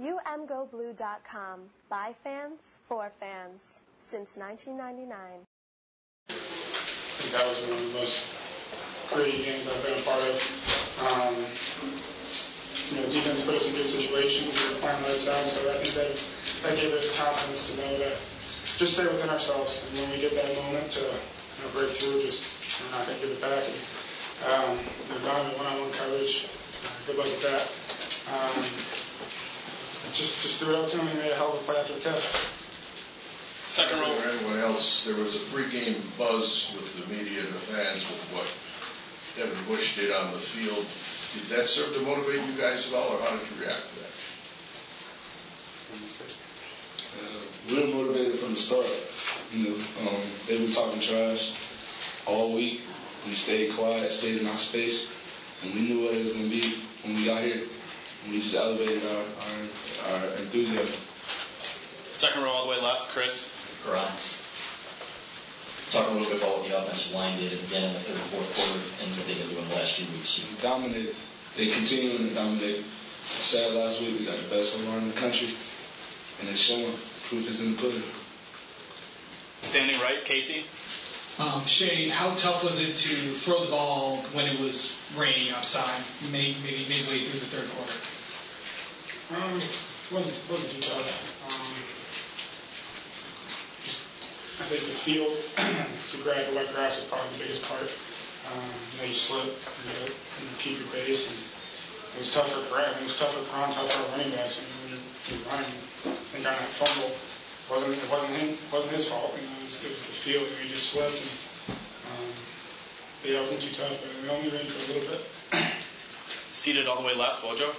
UMGoBlue.com. By fans, for fans. Since 1999. That was one of the most gritty games I've been a part of. Um, you know, defense put in good situations. Were playing lights out, so I think that, that gave us confidence to know that just stay within ourselves. And when we get that moment to you know, break through, just we're not going to give it back. And, um, you know, one-on-one coverage. Good luck with that. Um, just just threw it out to him and made a hell of a play after the catch. Second row. For anyone else, there was a pregame buzz with the media and the fans with what Devin Bush did on the field. Did that serve to motivate you guys at all, or how did you react to that? Uh, we were motivated from the start. You know, um, they were talking trash all week. We stayed quiet, stayed in our space, and we knew what it was going to be when we got here. And we just elevated our, our, our enthusiasm. Second row all the way left, Chris. Grimes. Talk a little bit about what the offensive line did again in the third and fourth quarter and what they did in the last few weeks. We dominated. They continue to dominate. I said last week we got the best line in the country, and it's showing. Proof is in the pudding. Standing right, Casey. Um, Shea, how tough was it to throw the ball when it was raining outside, maybe, maybe midway through the third quarter? Um, wasn't wasn't too tough. Um, I think the field to grab the wet grass was probably the biggest part. Um, you know, you slip and you, and you keep your base, and it was tough for Graham. It was tough for Cron, tough for running backs. I mean, when you're, running, I think on that fumble, it wasn't it wasn't him, it wasn't his fault. You know, it was, it was the field. You know, he just slipped, and um, but yeah, it wasn't too tough. But we only rained for a little bit. Seated all the way left, Wojo.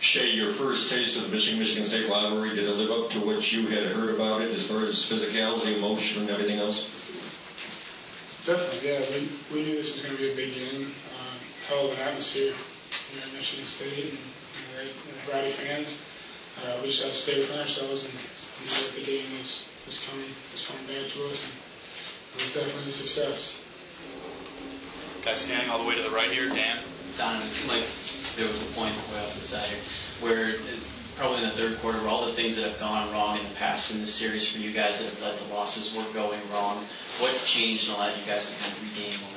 Shea, your first taste of the Michigan Michigan State rivalry, did it live up to what you had heard about it as far as physicality, emotion, and everything else? Definitely, yeah. We, we knew this was going to be a big game. Um, hell of an atmosphere here at Michigan State and, and, and rowdy fans. Uh, we just had to stay within ourselves and, and know that the game was, was coming was coming back to us. And it was definitely a success. Guys standing all the way to the right here, Dan. Donovan, like there was a point way off to the side here where probably in the third quarter where all the things that have gone wrong in the past in this series for you guys that have led to losses were going wrong. What changed and allowed you guys to kind of regain momentum?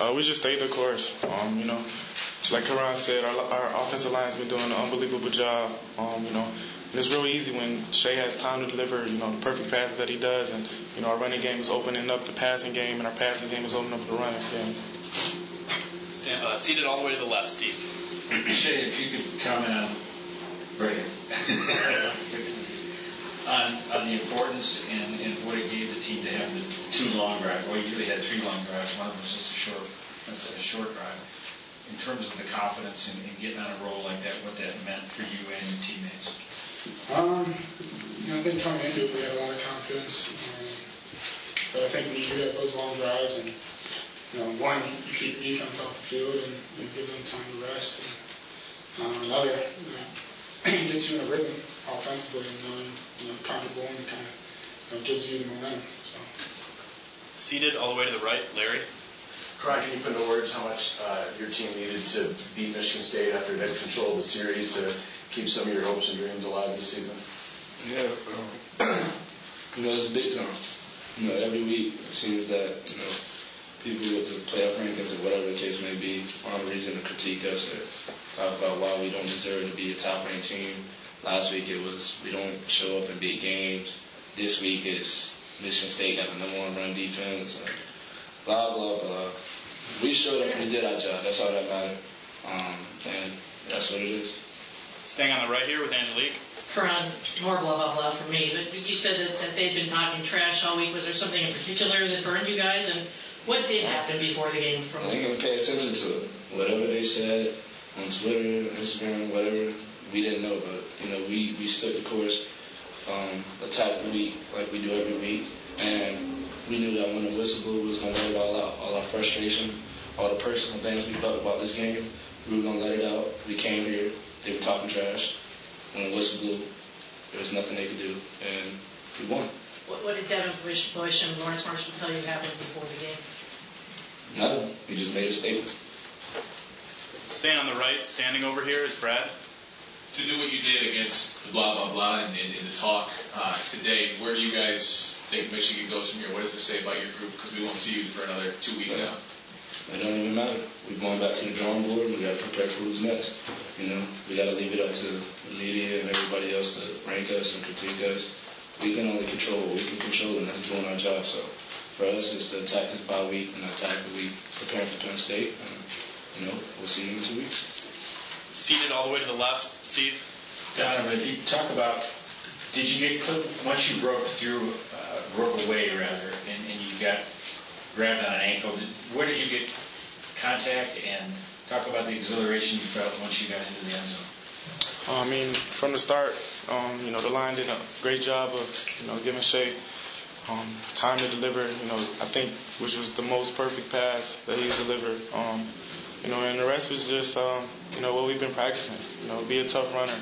Uh, we just stayed the course. Um, you know, like Karan said, our, our offensive line's been doing an unbelievable job. Um, you know, and it's real easy when Shea has time to deliver, you know, the perfect passes that he does. And, you know, our running game is opening up the passing game, and our passing game is opening up the running game. Stand, uh, seated all the way to the left, Steve. Shea, if you could comment on right on, on the importance and, and what it gave the team to have the two long drives. Well, you really had three long drives. One of them was just a short, a short drive. In terms of the confidence in, in getting on a roll like that, what that meant for you and your teammates. Um, you know, I think coming into it, we had a lot of confidence. Um, but I think when you do have those long drives and you know, one, you keep your defense off the field and you give them time to rest. And um, another, you know, gets you in a rhythm offensively and knowing, you know, comfortable and kind of you know, gives you the momentum. So. Seated all the way to the right, Larry. Karan, can you put into words how much uh, your team needed to beat Michigan State after they controlled the series to keep some of your hopes and dreams alive this season? Yeah, um, you know, it's a big time. You know, every week it seems that, you know, people with the playoff rankings or whatever the case may be on a reason to critique us or talk about why we don't deserve to be a top ranked team. Last week it was we don't show up in big games. This week it's Michigan State got the number one run defense. And blah blah blah. We showed up. We did our job. That's all that matters. Um, and that's what it is. Staying on the right here with Angelique. Karan, more blah blah blah for me. But you said that, that they'd been talking trash all week. Was there something in particular that burned you guys? And what did happen before the game? From I gonna pay attention to it. Whatever they said on Twitter, Instagram, whatever, we didn't know. But you know, we we stood the course, um, attacked the week like we do every week, and we knew that when the whistle blew, was gonna let all out, all our frustration, all the personal things we felt about this game. We were gonna let it out. We came here. They were talking trash. When the whistle blew, there was nothing they could do, and we won. What, what did Devin Bush Bush and Lawrence Marshall tell you happened before the game? Nothing. We just made a statement. Staying on the right, standing over here is Brad. to do what you did against the blah blah blah and, and, and the talk uh, today, where do you guys think Michigan goes from here? What does this say about your group? Because we won't see you for another two weeks now. It don't even matter. We're going back to the drawing board. We got to prepare for who's next. You know, we got to leave it up to the media and everybody else to rank us and critique us. We can only control what we can control, and that's doing our job. So for us, it's to attack this bye week and attack the week preparing for Penn State. And, you know, we'll see you in two weeks. Seated all the way to the left, Steve. Donovan, if you talk about, did you get clipped once you broke through, uh, broke away rather, and, and you got grabbed on an ankle? Did, where did you get contact? And talk about the exhilaration you felt once you got into the end zone. I mean, from the start, um, you know, the line did a great job of, you know, giving Shea um, time to deliver. You know, I think which was the most perfect pass that he's delivered. Um, you know, and the rest was just, um, you know, what we've been practicing. You know, be a tough runner.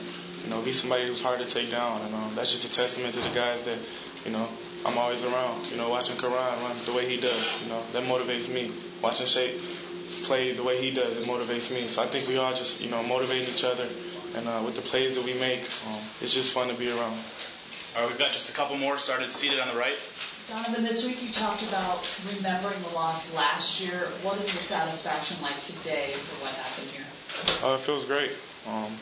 You know, be somebody who's hard to take down, and um, that's just a testament to the guys that, you know, I'm always around. You know, watching Karan run the way he does. You know, that motivates me. Watching Shea play the way he does, it motivates me. So I think we all just, you know, motivating each other. And uh, with the plays that we make, um, it's just fun to be around. All right, we've got just a couple more started seated on the right. Donovan, this week you talked about remembering the loss last year. What is the satisfaction like today for what happened here? Uh, it feels great. Um,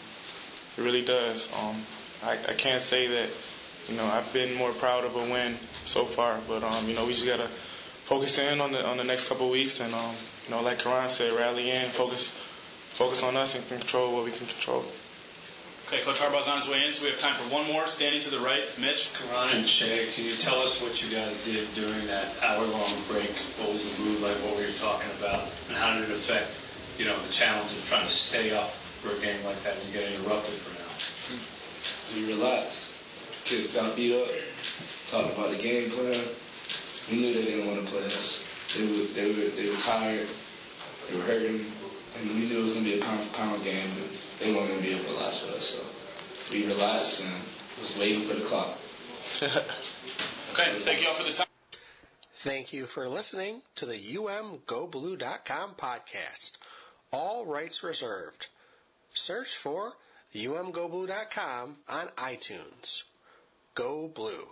it really does. Um, I, I can't say that, you know, I've been more proud of a win so far, but um, you know, we just gotta focus in on the on the next couple of weeks, and um, you know, like Karan said, rally in, focus, focus on us, and control what we can control. Okay, Coach Harbaugh's on his way in, so we have time for one more. Standing to the right, Mitch. Ron and Shea, can you tell us what you guys did during that hour-long break? What was the mood like? What were you talking about? And how did it affect, you know, the challenge of trying to stay up for a game like that and you get interrupted for now? We relaxed. Kids got beat up. Talked about the game plan. We knew they didn't want to play us. They were they were they were tired. They were hurting, and we knew it was gonna be a pound for pound game. But they weren't gonna be able to last with us. So we relaxed and was waiting for the clock. okay, thank you all for the time. Thank you for listening to the umgoblue.com podcast. All rights reserved. Search for umgoblue.com on iTunes. Go Blue.